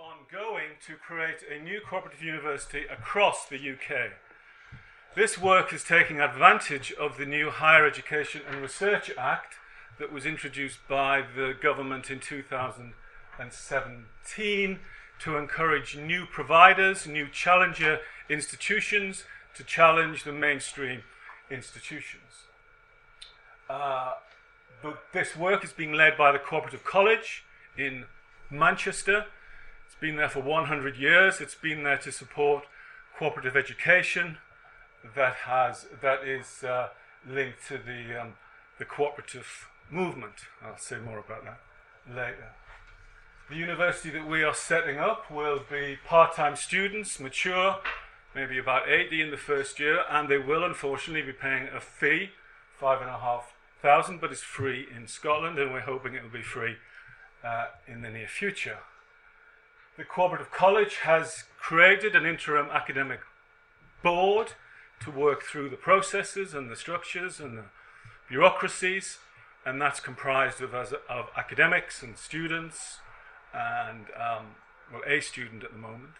ongoing to create a new cooperative university across the UK. This work is taking advantage of the new Higher Education and Research Act that was introduced by the government in 2017 to encourage new providers, new challenger institutions to challenge the mainstream institutions. Uh, this work is being led by the Cooperative College in Manchester. Been there for 100 years. It's been there to support cooperative education that has that is uh, linked to the um, the cooperative movement. I'll say more about that later. The university that we are setting up will be part-time students, mature, maybe about 80 in the first year, and they will unfortunately be paying a fee, five and a half thousand, but it's free in Scotland, and we're hoping it will be free uh, in the near future. The Cooperative College has created an interim academic board to work through the processes and the structures and the bureaucracies, and that's comprised of, of academics and students, and um, well, a student at the moment,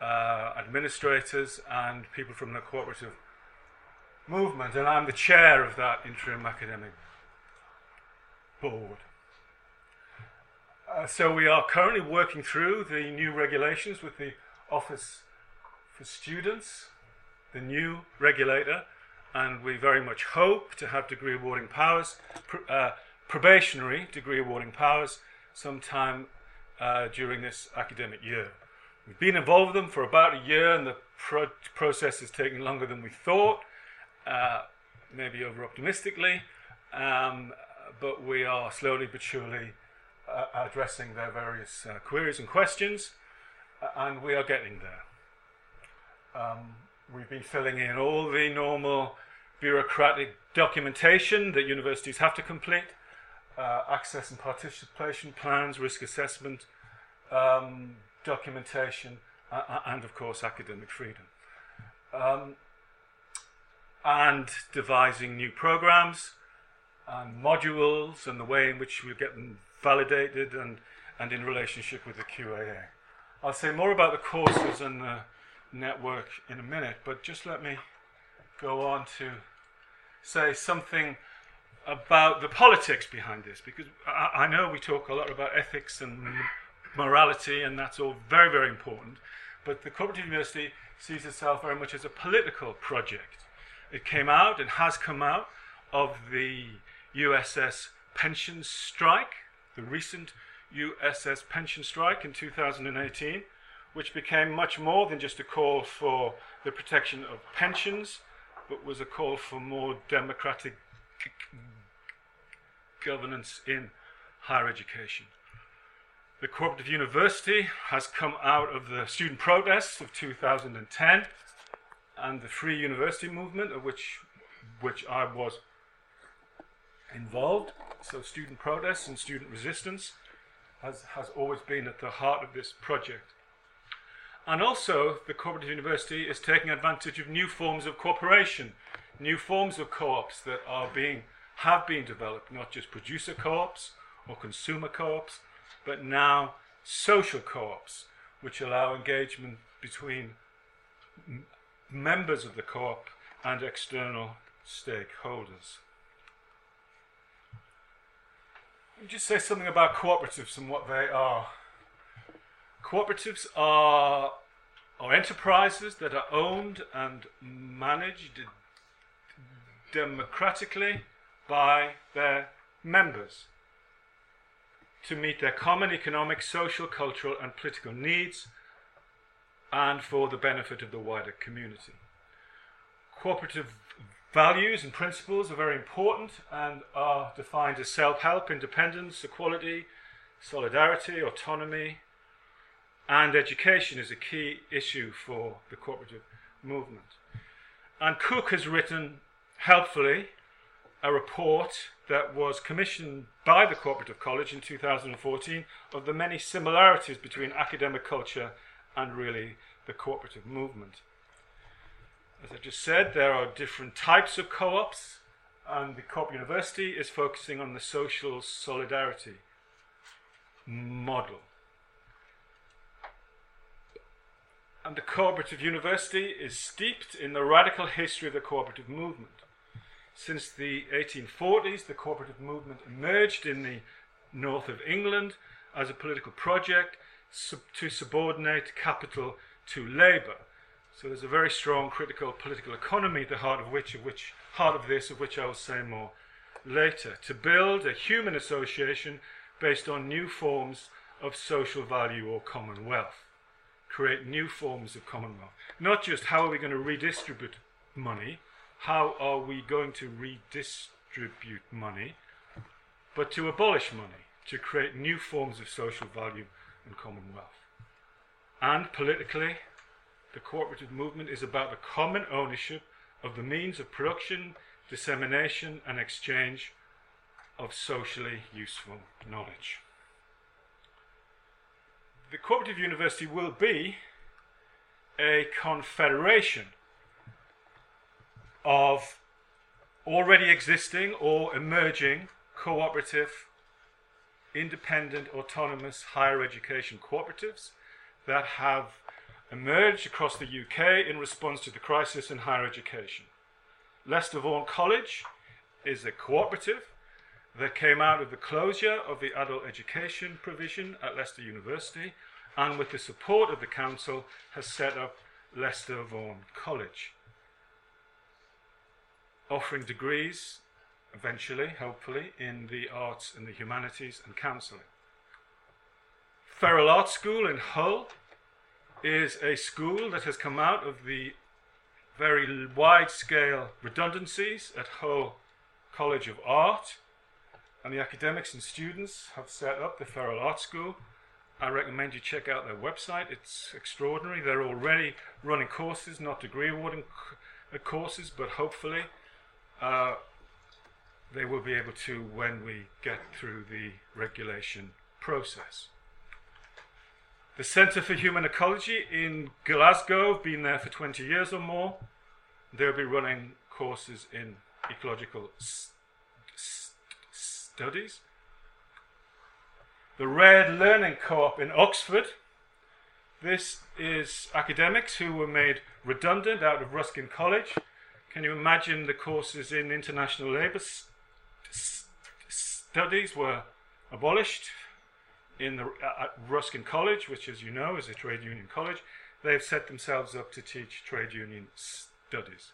uh, administrators, and people from the cooperative movement, and I'm the chair of that interim academic board. Uh, so we are currently working through the new regulations with the Office for Students, the new regulator, and we very much hope to have degree awarding powers, pr- uh, probationary degree awarding powers, sometime uh, during this academic year. We've been involved with them for about a year, and the pro- process is taking longer than we thought, uh, maybe over optimistically, um, but we are slowly but surely uh, addressing their various uh, queries and questions, uh, and we are getting there. Um, we've been filling in all the normal bureaucratic documentation that universities have to complete uh, access and participation plans, risk assessment, um, documentation, uh, and of course, academic freedom. Um, and devising new programs and modules and the way in which we get them validated and, and in relationship with the QAA. I'll say more about the courses and the network in a minute, but just let me go on to say something about the politics behind this, because I, I know we talk a lot about ethics and morality, and that's all very, very important, but the Cooperative University sees itself very much as a political project. It came out and has come out of the USS pension strike, the recent USS pension strike in 2018, which became much more than just a call for the protection of pensions, but was a call for more democratic governance in higher education. The Cooperative University has come out of the student protests of 2010 and the Free University movement, of which, which I was involved. So, student protests and student resistance has, has always been at the heart of this project. And also, the Cooperative University is taking advantage of new forms of cooperation, new forms of co ops that are being, have been developed, not just producer co ops or consumer co ops, but now social co ops, which allow engagement between members of the co op and external stakeholders. Let me just say something about cooperatives and what they are. Cooperatives are, are enterprises that are owned and managed democratically by their members to meet their common economic, social, cultural, and political needs and for the benefit of the wider community. Cooperative values and principles are very important and are defined as self help, independence, equality, solidarity, autonomy, and education is a key issue for the cooperative movement. Dan Cook has written helpfully a report that was commissioned by the Cooperative College in 2014 of the many similarities between academic culture and really the cooperative movement. As I just said, there are different types of co ops, and the Co op University is focusing on the social solidarity model. And the cooperative university is steeped in the radical history of the cooperative movement. Since the 1840s, the cooperative movement emerged in the north of England as a political project sub- to subordinate capital to labour. So there's a very strong critical political economy the heart of which, of which heart of this, of which I will say more later, to build a human association based on new forms of social value or commonwealth. Create new forms of commonwealth. Not just how are we going to redistribute money, how are we going to redistribute money, but to abolish money, to create new forms of social value and commonwealth. And politically, the cooperative movement is about the common ownership of the means of production, dissemination, and exchange of socially useful knowledge. The cooperative university will be a confederation of already existing or emerging cooperative, independent, autonomous higher education cooperatives that have emerged across the UK in response to the crisis in higher education. Leicester Vaughan College is a cooperative that came out of the closure of the adult education provision at Leicester University and with the support of the council has set up Leicester Vaughan College, offering degrees eventually, hopefully, in the arts and the humanities and counselling. Feral Art School in Hull is a school that has come out of the very wide scale redundancies at Hull College of Art, and the academics and students have set up the Feral Art School. I recommend you check out their website, it's extraordinary. They're already running courses, not degree awarding courses, but hopefully uh, they will be able to when we get through the regulation process. The Centre for Human Ecology in Glasgow, have been there for 20 years or more. They'll be running courses in ecological s- s- studies. The Red Learning Co-op in Oxford. This is academics who were made redundant out of Ruskin College. Can you imagine the courses in international labour studies were abolished in the, at Ruskin College, which, as you know, is a trade union college. They've set themselves up to teach trade union studies.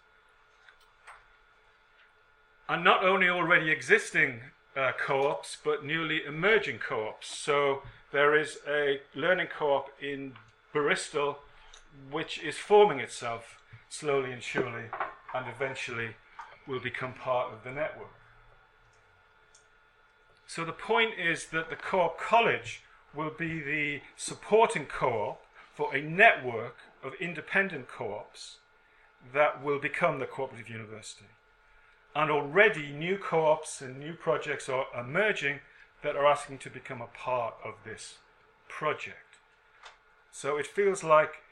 And not only already existing uh, co ops, but newly emerging co ops. So there is a learning co op in Bristol which is forming itself slowly and surely and eventually will become part of the network. So the point is that the co-op college will be the supporting co-op for a network of independent co-ops that will become the cooperative university. And already new co-ops and new projects are emerging that are asking to become a part of this project. So it feels like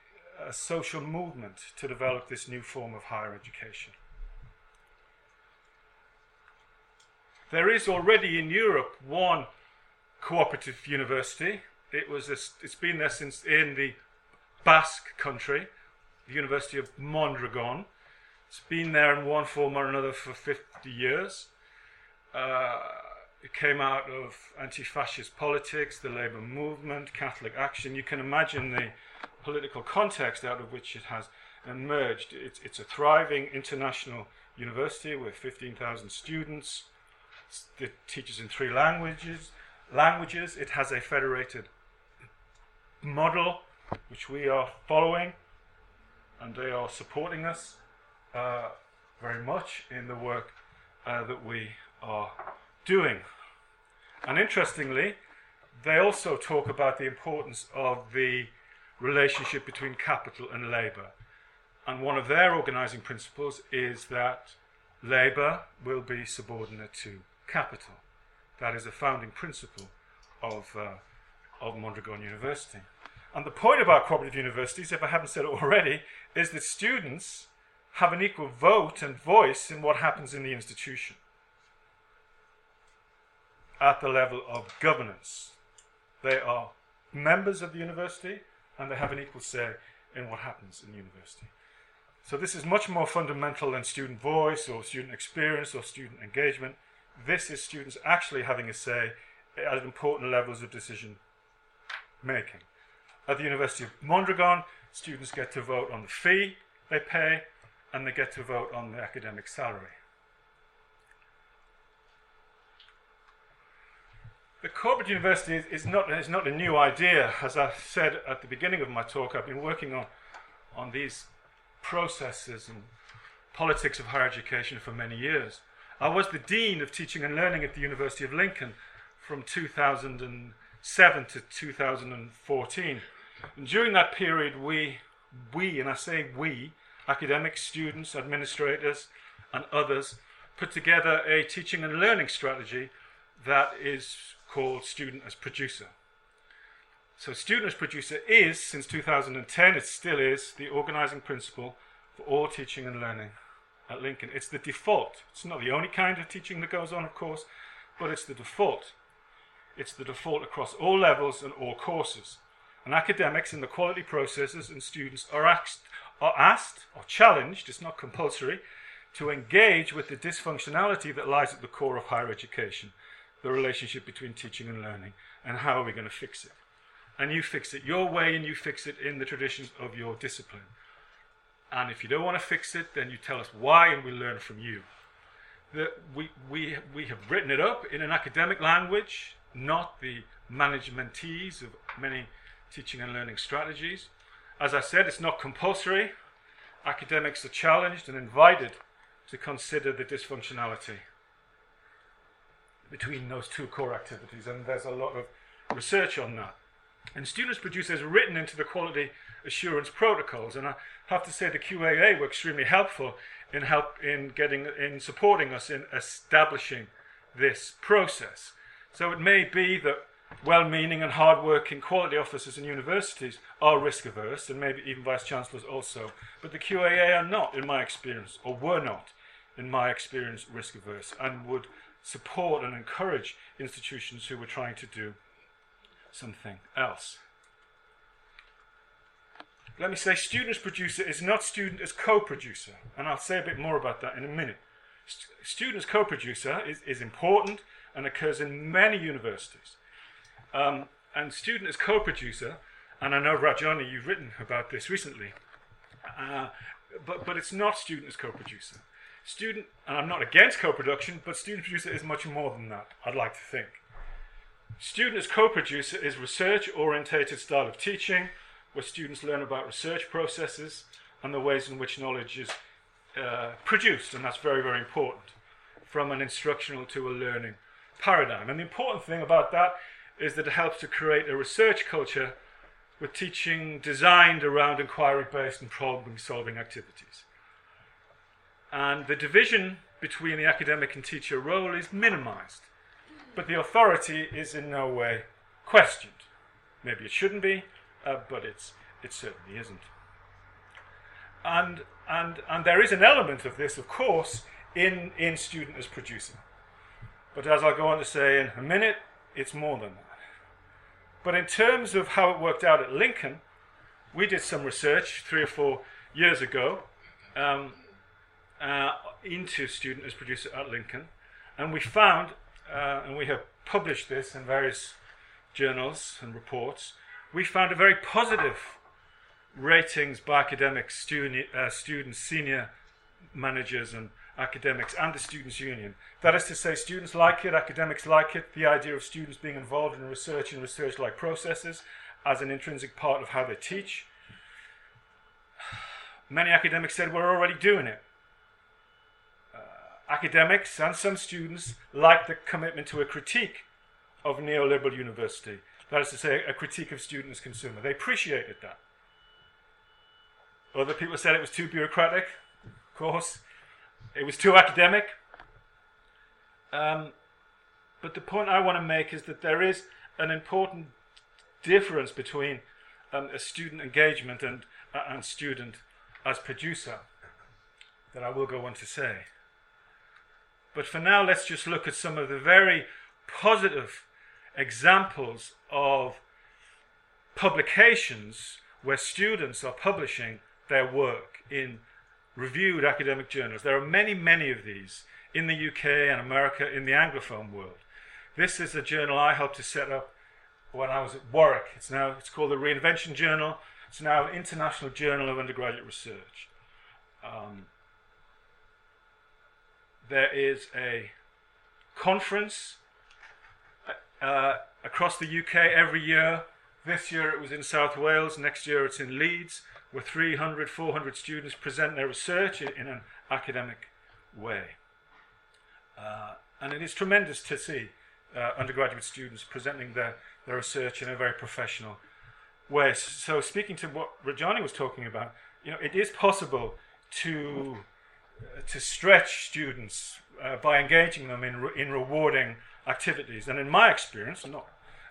a social movement to develop this new form of higher education. There is already in Europe one cooperative university. It was a, it's been there since in the Basque country, the University of Mondragon. It's been there in one form or another for 50 years. Uh, it came out of anti fascist politics, the labour movement, Catholic action. You can imagine the political context out of which it has emerged. It's, it's a thriving international university with 15,000 students. It teaches in three languages. Languages. It has a federated model, which we are following, and they are supporting us uh, very much in the work uh, that we are doing. And interestingly, they also talk about the importance of the relationship between capital and labour. And one of their organising principles is that labour will be subordinate to capital. That is a founding principle of, uh, of Mondragon University. And the point about cooperative universities, if I haven't said it already, is that students have an equal vote and voice in what happens in the institution at the level of governance. They are members of the university and they have an equal say in what happens in the university. So this is much more fundamental than student voice or student experience or student engagement. This is students actually having a say at important levels of decision making. At the University of Mondragon, students get to vote on the fee they pay and they get to vote on the academic salary. The corporate university is, not, is not a new idea. As I said at the beginning of my talk, I've been working on, on these processes and politics of higher education for many years. I was the Dean of Teaching and Learning at the University of Lincoln from 2007 to 2014. And during that period, we, we, and I say we, academics, students, administrators, and others, put together a teaching and learning strategy that is called Student as Producer. So, Student as Producer is, since 2010, it still is, the organizing principle for all teaching and learning at Lincoln. It's the default. It's not the only kind of teaching that goes on, of course, but it's the default. It's the default across all levels and all courses. And academics in the quality processes and students are asked, are asked or challenged, it's not compulsory, to engage with the dysfunctionality that lies at the core of higher education the relationship between teaching and learning, and how are we going to fix it? And you fix it your way, and you fix it in the traditions of your discipline. And if you don't want to fix it, then you tell us why, and we learn from you. That we, we, we have written it up in an academic language, not the managementees of many teaching and learning strategies. As I said, it's not compulsory. Academics are challenged and invited to consider the dysfunctionality between those two core activities, and there's a lot of research on that. And students producers written into the quality assurance protocols, and I have to say the QAA were extremely helpful in help in getting in supporting us in establishing this process. So it may be that well-meaning and hard-working quality officers in universities are risk averse, and maybe even vice chancellors also. But the QAA are not, in my experience, or were not, in my experience, risk averse, and would support and encourage institutions who were trying to do something else. Let me say, student as producer is not student as co producer, and I'll say a bit more about that in a minute. St- student as co producer is, is important and occurs in many universities. Um, and student as co producer, and I know Rajani, you've written about this recently, uh, but, but it's not student as co producer. Student, and I'm not against co-production, but student producer is much more than that, I'd like to think. Student as co-producer is research-orientated style of teaching, where students learn about research processes and the ways in which knowledge is uh, produced, and that's very, very important, from an instructional to a learning paradigm. And the important thing about that is that it helps to create a research culture with teaching designed around inquiry-based and problem-solving activities. And the division between the academic and teacher role is minimized. But the authority is in no way questioned. Maybe it shouldn't be, uh, but it's, it certainly isn't. And, and, and there is an element of this, of course, in, in student as producer. But as I'll go on to say in a minute, it's more than that. But in terms of how it worked out at Lincoln, we did some research three or four years ago um, uh, into student as producer at Lincoln, and we found, uh, and we have published this in various journals and reports, we found a very positive ratings by academics, student, uh, students, senior managers, and academics, and the Students' Union. That is to say, students like it, academics like it, the idea of students being involved in research and research like processes as an intrinsic part of how they teach. Many academics said we're already doing it academics and some students like the commitment to a critique of neoliberal university. That is to say, a critique of students' as consumer. They appreciated that. Other people said it was too bureaucratic, of course. It was too academic. Um, but the point I want to make is that there is an important difference between um, a student engagement and, uh, and student as producer that I will go on to say. But for now, let's just look at some of the very positive examples of publications where students are publishing their work in reviewed academic journals. There are many, many of these in the UK and America, in the Anglophone world. This is a journal I helped to set up when I was at Warwick. It's now it's called the Reinvention Journal. It's now an international journal of undergraduate research. Um, there is a conference uh, across the UK every year. This year it was in South Wales, next year it's in Leeds, where 300, 400 students present their research in, an academic way. Uh, and it is tremendous to see uh, undergraduate students presenting their, their research in a very professional way. So, speaking to what Rajani was talking about, you know, it is possible to uh, to stretch students uh, by engaging them in re- in rewarding activities. And in my experience, not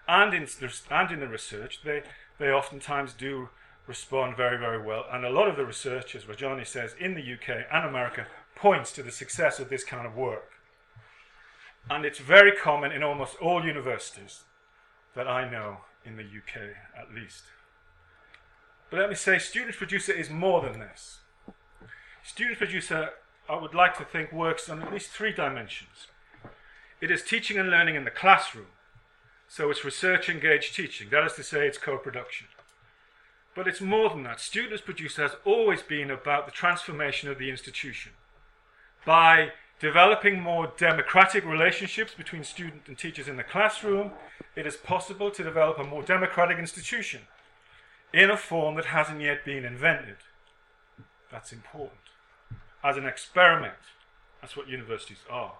and in and in the research, they they oftentimes do respond very very well. And a lot of the research, as Rajani says, in the UK and America, points to the success of this kind of work. And it's very common in almost all universities that I know in the UK, at least. But let me say, Students Producer is more than this. Students Producer, I would like to think, works on at least three dimensions. It is teaching and learning in the classroom, so it's research engaged teaching. That is to say, it's co production. But it's more than that. Students Producer has always been about the transformation of the institution by developing more democratic relationships between student and teachers in the classroom, it is possible to develop a more democratic institution in a form that hasn't yet been invented. That's important. As an experiment, that's what universities are.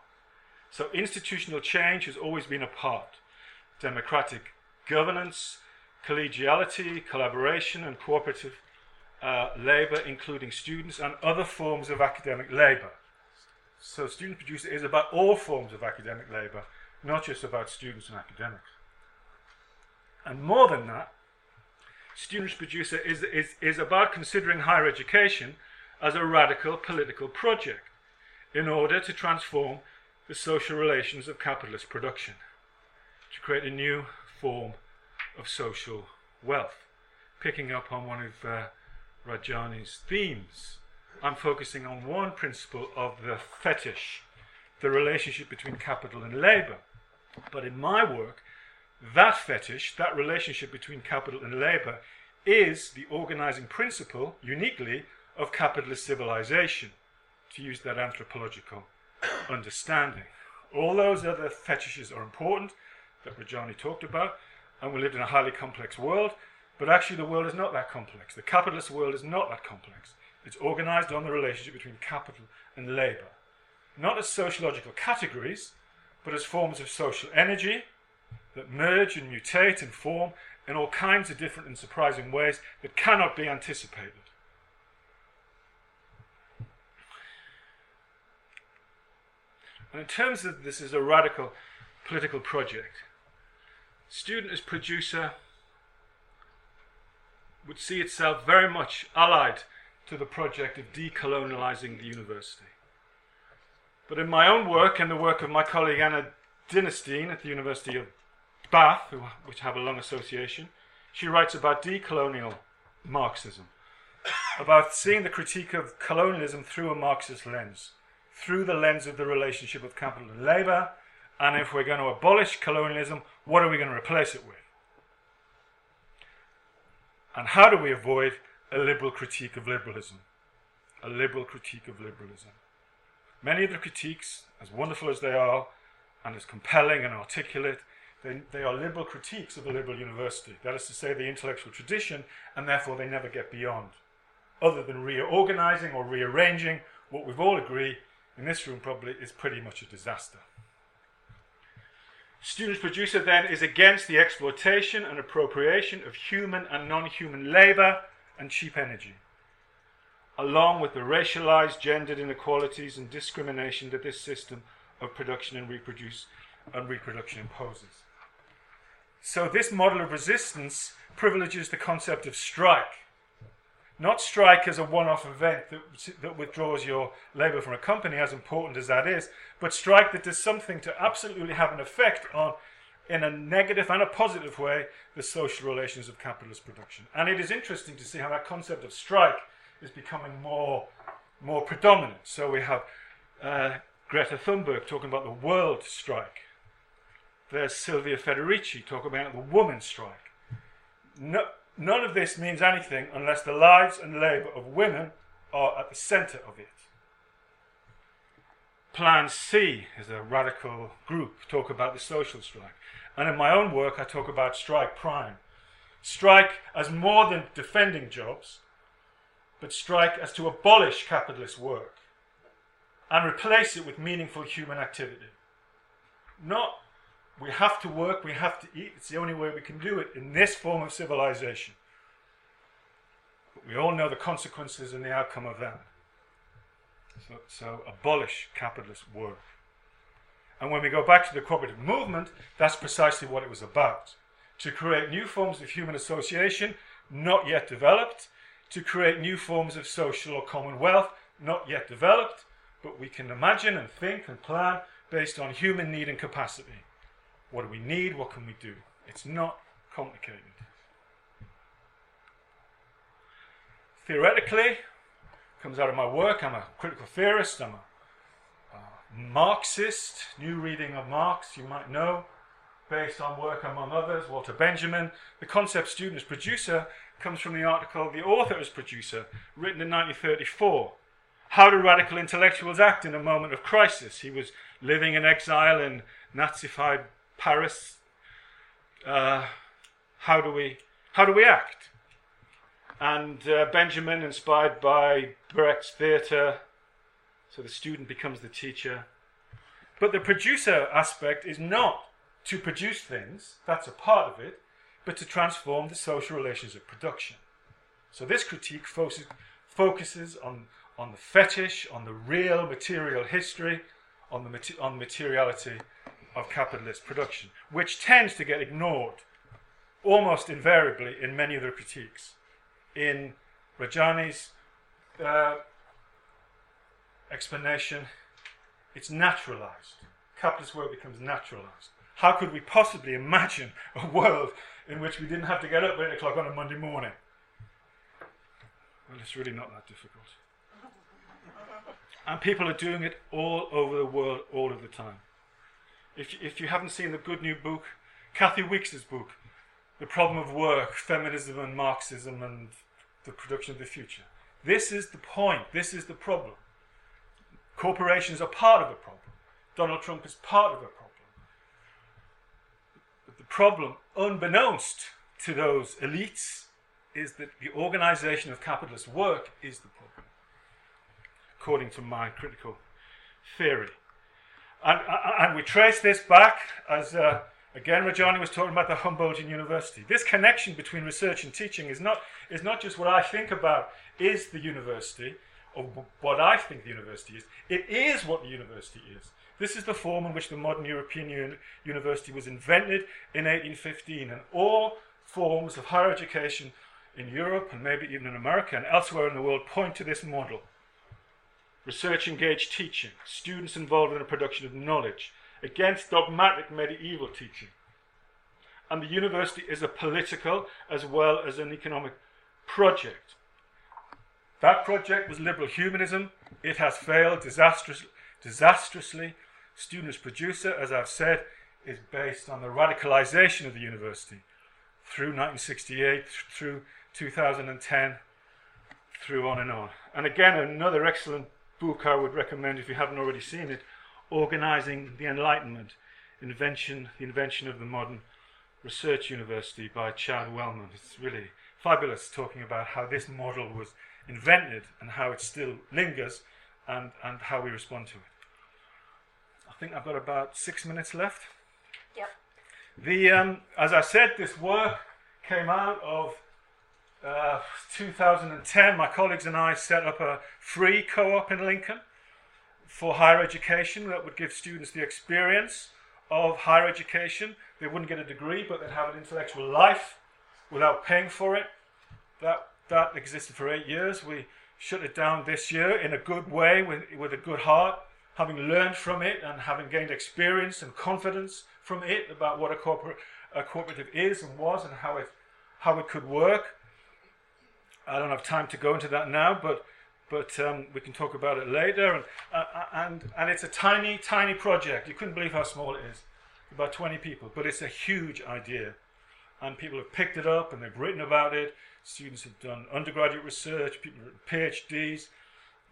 So, institutional change has always been a part. Democratic governance, collegiality, collaboration, and cooperative uh, labour, including students and other forms of academic labour. So student producer is about all forms of academic labour, not just about students and academics. And more than that, student producer is, is, is about considering higher education as a radical political project in order to transform the social relations of capitalist production, to create a new form of social wealth. Picking up on one of uh, Rajani's themes I'm focusing on one principle of the fetish, the relationship between capital and labor. But in my work, that fetish, that relationship between capital and labor, is the organizing principle, uniquely, of capitalist civilization, to use that anthropological understanding. All those other fetishes are important that Rajani talked about, and we live in a highly complex world, but actually the world is not that complex. The capitalist world is not that complex. It's organized on the relationship between capital and labor, not as sociological categories, but as forms of social energy that merge and mutate and form in all kinds of different and surprising ways that cannot be anticipated. And in terms of this is a radical political project, student as producer would see itself very much allied to the project of decolonializing the university. But in my own work and the work of my colleague Ana Dinerstein at the University of Bath, who, which have a long association, she writes about decolonial Marxism, about seeing the critique of colonialism through a Marxist lens, through the lens of the relationship of capital and labour, and if we're going to abolish colonialism, what are we going to replace it with? And how do we avoid a liberal critique of liberalism. A liberal critique of liberalism. Many of the critiques, as wonderful as they are, and as compelling and articulate, they, they are liberal critiques of the liberal university. That is to say, the intellectual tradition, and therefore they never get beyond. Other than reorganizing or rearranging what we've all agreed in this room probably is pretty much a disaster. Student producer then is against the exploitation and appropriation of human and non human labour and cheap energy, along with the racialised, gendered inequalities and discrimination that this system of production and reproduce and reproduction imposes. So this model of resistance privileges the concept of strike. Not strike as a one-off event that, that withdraws your labour from a company, as important as that is, but strike that does something to absolutely have an effect on in a negative and a positive way, the social relations of capitalist production. And it is interesting to see how that concept of strike is becoming more, more predominant. So we have uh, Greta Thunberg talking about the world strike. There's Silvia Federici talking about the woman strike. No, none of this means anything unless the lives and labour of women are at the centre of it. Plan C is a radical group, talk about the social strike. And in my own work, I talk about strike prime. Strike as more than defending jobs, but strike as to abolish capitalist work and replace it with meaningful human activity. Not we have to work, we have to eat, it's the only way we can do it in this form of civilization. But we all know the consequences and the outcome of that. So, so abolish capitalist work. And when we go back to the cooperative movement, that's precisely what it was about to create new forms of human association, not yet developed, to create new forms of social or commonwealth, not yet developed, but we can imagine and think and plan based on human need and capacity. What do we need? What can we do? It's not complicated. Theoretically, comes out of my work. I'm a critical theorist. I'm a uh, Marxist. New reading of Marx, you might know, based on work among others, Walter Benjamin. The concept student as producer comes from the article The Author as Producer, written in 1934. How do radical intellectuals act in a moment of crisis? He was living in exile in Nazified Paris. Uh, how do we how do we act? And uh, Benjamin, inspired by Brecht's theatre, so the student becomes the teacher. But the producer aspect is not to produce things, that's a part of it, but to transform the social relations of production. So this critique focuses, focuses on, on the fetish, on the real material history, on the on materiality of capitalist production, which tends to get ignored almost invariably in many of the critiques in Rajani's uh, explanation, it's naturalized. Capitalist work becomes naturalized. How could we possibly imagine a world in which we didn't have to get up at 8 o'clock on a Monday morning? Well, it's really not that difficult. And people are doing it all over the world all of the time. If, if you haven't seen the good new book, Kathi Weeks' book, The Problem of Work, Feminism and Marxism and the production of the future. This is the point. This is the problem. Corporations are part of the problem. Donald Trump is part of the problem. But the problem, unbeknownst to those elites, is that the organization of capitalist work is the problem, according to my critical theory. And, and we trace this back as. Uh, Again, Rajani was talking about the Humboldtian University. This connection between research and teaching is not, is not just what I think about is the university, or what I think the university is. It is what the university is. This is the form in which the modern European un- university was invented in 1815, and all forms of higher education in Europe and maybe even in America and elsewhere in the world point to this model. Research engaged teaching, students involved in the production of knowledge, against dogmatic medieval teaching. And the university is a political as well as an economic project. That project was liberal humanism. It has failed disastrous, disastrously. Students Producer, as I've said, is based on the radicalization of the university through 1968, through 2010, through on and on. And again, another excellent book I would recommend if you haven't already seen it Organizing the Enlightenment, invention, the invention of the modern research university by Chad Wellmon. It's really fabulous talking about how this model was invented and how it still lingers and, and how we respond to it. I think I've got about six minutes left. Yep. The, um, as I said, this work came out of uh, 2010. My colleagues and I set up a free co op in Lincoln for higher education that would give students the experience of higher education. They wouldn't get a degree, but they'd have an intellectual life without paying for it. That, that existed for eight years. We shut it down this year in a good way with, with a good heart. having learned from it and having gained experience and confidence from it about what a, corporate, a cooperative is and was and how it, how it could work. I don't have time to go into that now, but but um, we can talk about it later. And, uh, uh, and, and it's a tiny, tiny project. You couldn't believe how small it is. About 20 people. But it's a huge idea. And people have picked it up and they've written about it. Students have done undergraduate research, people PhDs,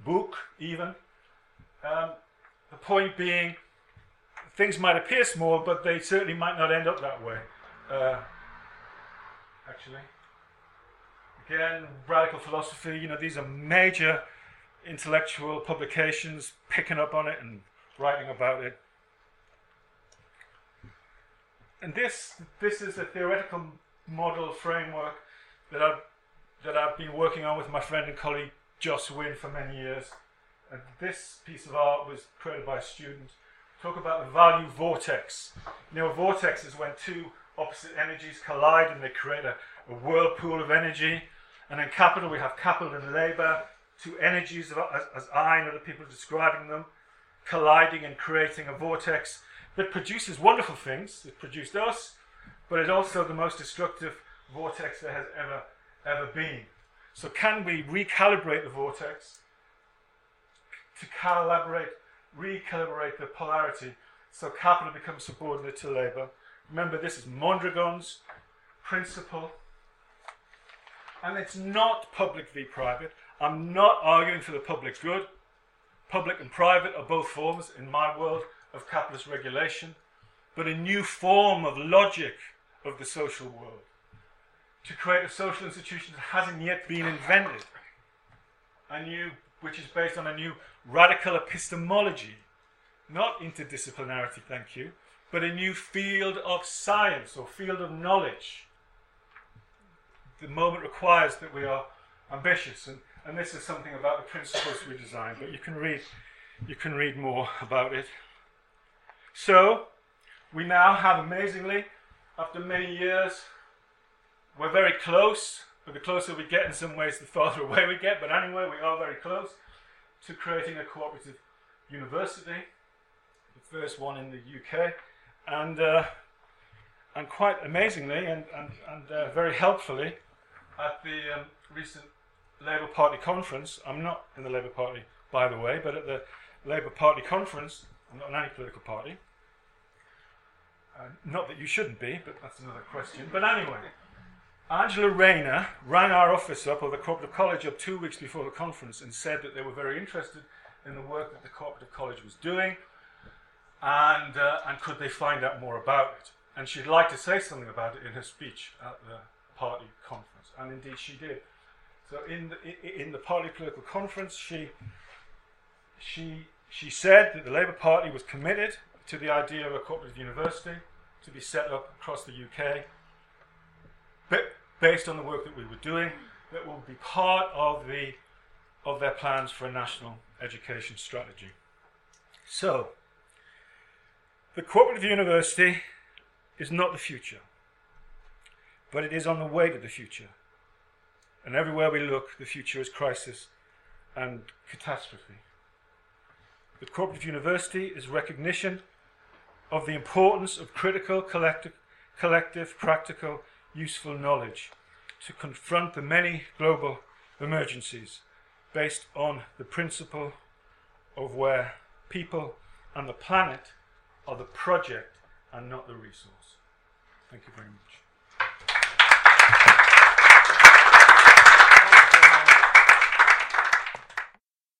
book even. Um, the point being, things might appear small, but they certainly might not end up that way. Uh, actually. Again, radical philosophy, you know, these are major intellectual publications picking up on it and writing about it. And this, this is a theoretical model framework that I've, that I've been working on with my friend and colleague Joss Winn for many years. And this piece of art was created by a student. Talk about the value vortex. You know, a vortex is when two opposite energies collide and they create a, a whirlpool of energy. And in capital, we have capital and labour, two energies, as, as I and other people are describing them, colliding and creating a vortex that produces wonderful things. It produced us, but it's also the most destructive vortex there has ever, ever been. So, can we recalibrate the vortex to calibrate, recalibrate the polarity so capital becomes subordinate to labour? Remember, this is Mondragon's principle and it's not public v private. I'm not arguing for the public good. Public and private are both forms, in my world, of capitalist regulation, but a new form of logic of the social world. To create a social institution that hasn't yet been invented, a new, which is based on a new radical epistemology, not interdisciplinarity, thank you, but a new field of science or field of knowledge the moment requires that we are ambitious, and, and this is something about the principles we design. But you can read, you can read more about it. So, we now have amazingly, after many years, we're very close. But the closer we get, in some ways, the farther away we get. But anyway, we are very close to creating a cooperative university, the first one in the UK, and. Uh, and quite amazingly and, and, and uh, very helpfully, at the um, recent Labour Party conference, I'm not in the Labour Party, by the way, but at the Labour Party conference, I'm not in any political party. Uh, not that you shouldn't be, but that's another question. But anyway, Angela Rayner rang our office up, or the Cooperative College up, two weeks before the conference and said that they were very interested in the work that the Cooperative College was doing and, uh, and could they find out more about it. And she'd like to say something about it in her speech at the party conference and indeed she did. So in the, in the party political conference, she, she, she said that the Labour Party was committed to the idea of a cooperative university to be set up across the UK, but based on the work that we were doing, that will be part of, the, of their plans for a national education strategy. So, the cooperative university is not the future, but it is on the way to the future. And everywhere we look, the future is crisis and catastrophe. The Cooperative University is recognition of the importance of critical, collective, collective, practical, useful knowledge to confront the many global emergencies based on the principle of where people and the planet are the project and not the resource. Thank you very much.